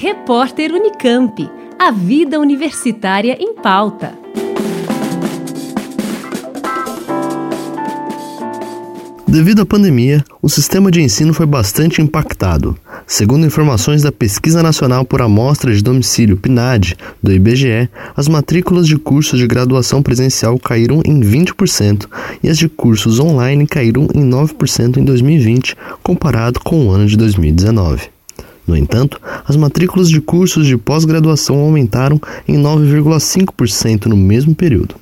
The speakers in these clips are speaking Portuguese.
Repórter Unicamp. A vida universitária em pauta. Devido à pandemia, o sistema de ensino foi bastante impactado. Segundo informações da Pesquisa Nacional por Amostra de Domicílio PNAD do IBGE, as matrículas de cursos de graduação presencial caíram em 20% e as de cursos online caíram em 9% em 2020, comparado com o ano de 2019. No entanto, as matrículas de cursos de pós-graduação aumentaram em 9,5% no mesmo período.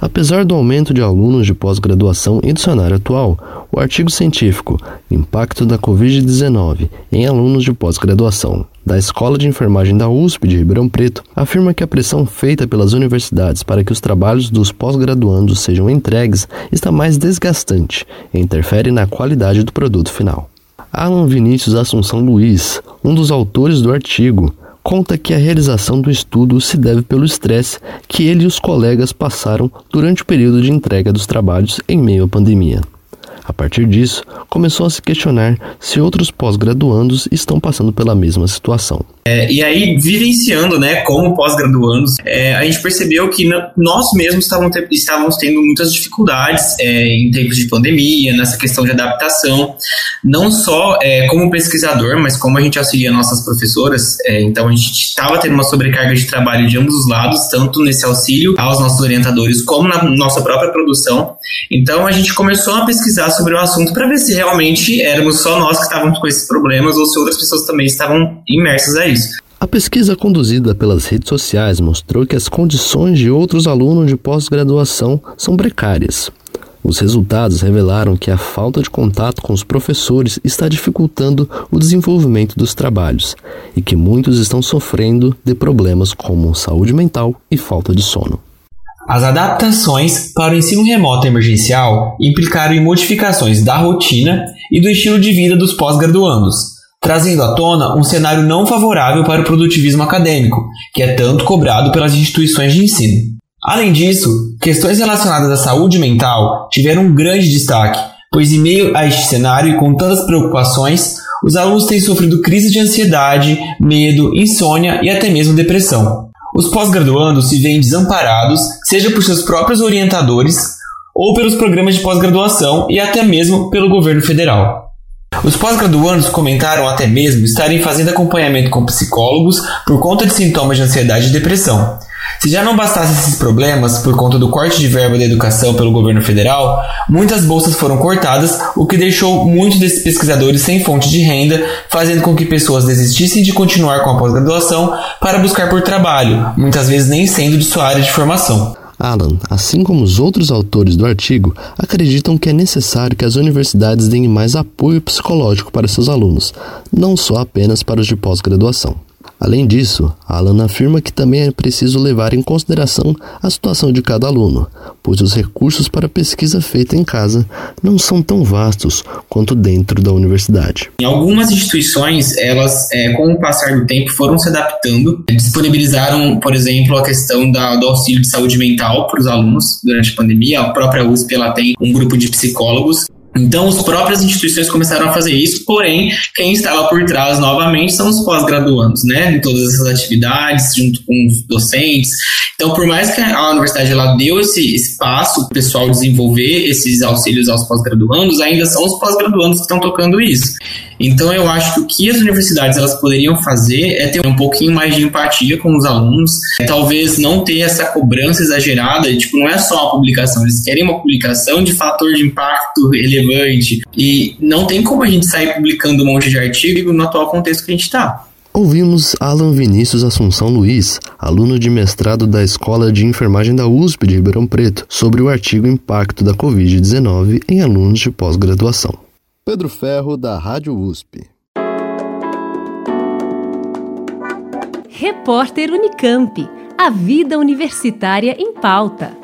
Apesar do aumento de alunos de pós-graduação e do cenário atual, o artigo científico Impacto da Covid-19 em alunos de pós-graduação da Escola de Enfermagem da USP de Ribeirão Preto afirma que a pressão feita pelas universidades para que os trabalhos dos pós-graduandos sejam entregues está mais desgastante e interfere na qualidade do produto final. Alan Vinícius Assunção Luiz, um dos autores do artigo, conta que a realização do estudo se deve pelo estresse que ele e os colegas passaram durante o período de entrega dos trabalhos em meio à pandemia. A partir disso, começou a se questionar se outros pós-graduandos estão passando pela mesma situação. É, e aí, vivenciando, né, como pós-graduandos, é, a gente percebeu que nós mesmos estávamos, tendo muitas dificuldades é, em tempos de pandemia, nessa questão de adaptação, não só é, como pesquisador, mas como a gente auxilia nossas professoras. É, então, a gente estava tendo uma sobrecarga de trabalho de ambos os lados, tanto nesse auxílio aos nossos orientadores, como na nossa própria produção. Então, a gente começou a pesquisar sobre o assunto para ver se realmente éramos só nós que estávamos com esses problemas ou se outras pessoas também estavam imersas aí A pesquisa conduzida pelas redes sociais mostrou que as condições de outros alunos de pós-graduação são precárias. Os resultados revelaram que a falta de contato com os professores está dificultando o desenvolvimento dos trabalhos e que muitos estão sofrendo de problemas como saúde mental e falta de sono. As adaptações para o ensino remoto emergencial implicaram em modificações da rotina e do estilo de vida dos pós-graduandos, trazendo à tona um cenário não favorável para o produtivismo acadêmico, que é tanto cobrado pelas instituições de ensino. Além disso, questões relacionadas à saúde mental tiveram um grande destaque, pois em meio a este cenário e com tantas preocupações, os alunos têm sofrido crises de ansiedade, medo, insônia e até mesmo depressão. Os pós-graduandos se veem desamparados, seja por seus próprios orientadores ou pelos programas de pós-graduação e até mesmo pelo governo federal. Os pós-graduandos comentaram até mesmo estarem fazendo acompanhamento com psicólogos por conta de sintomas de ansiedade e depressão. Se já não bastasse esses problemas por conta do corte de verba da educação pelo governo federal, muitas bolsas foram cortadas, o que deixou muitos desses pesquisadores sem fonte de renda, fazendo com que pessoas desistissem de continuar com a pós-graduação para buscar por trabalho, muitas vezes nem sendo de sua área de formação. Alan, assim como os outros autores do artigo, acreditam que é necessário que as universidades deem mais apoio psicológico para seus alunos, não só apenas para os de pós-graduação. Além disso, Alan afirma que também é preciso levar em consideração a situação de cada aluno, pois os recursos para pesquisa feita em casa não são tão vastos quanto dentro da universidade. Em algumas instituições, elas, é, com o passar do tempo, foram se adaptando, disponibilizaram, por exemplo, a questão da, do auxílio de saúde mental para os alunos durante a pandemia. A própria USP ela tem um grupo de psicólogos então, as próprias instituições começaram a fazer isso, porém, quem estava por trás novamente são os pós-graduandos, né, em todas essas atividades, junto com os docentes. Então, por mais que a universidade ela deu esse espaço para o pessoal desenvolver esses auxílios aos pós-graduandos, ainda são os pós-graduandos que estão tocando isso. Então, eu acho que o que as universidades elas poderiam fazer é ter um pouquinho mais de empatia com os alunos, é, talvez não ter essa cobrança exagerada, tipo, não é só uma publicação, eles querem uma publicação de fator de impacto relevante. E não tem como a gente sair publicando um monte de artigo no atual contexto que a gente está. Ouvimos Alan Vinícius Assunção Luiz, aluno de mestrado da Escola de Enfermagem da USP de Ribeirão Preto, sobre o artigo Impacto da Covid-19 em alunos de pós-graduação. Pedro Ferro, da Rádio USP. Repórter Unicamp. A vida universitária em pauta.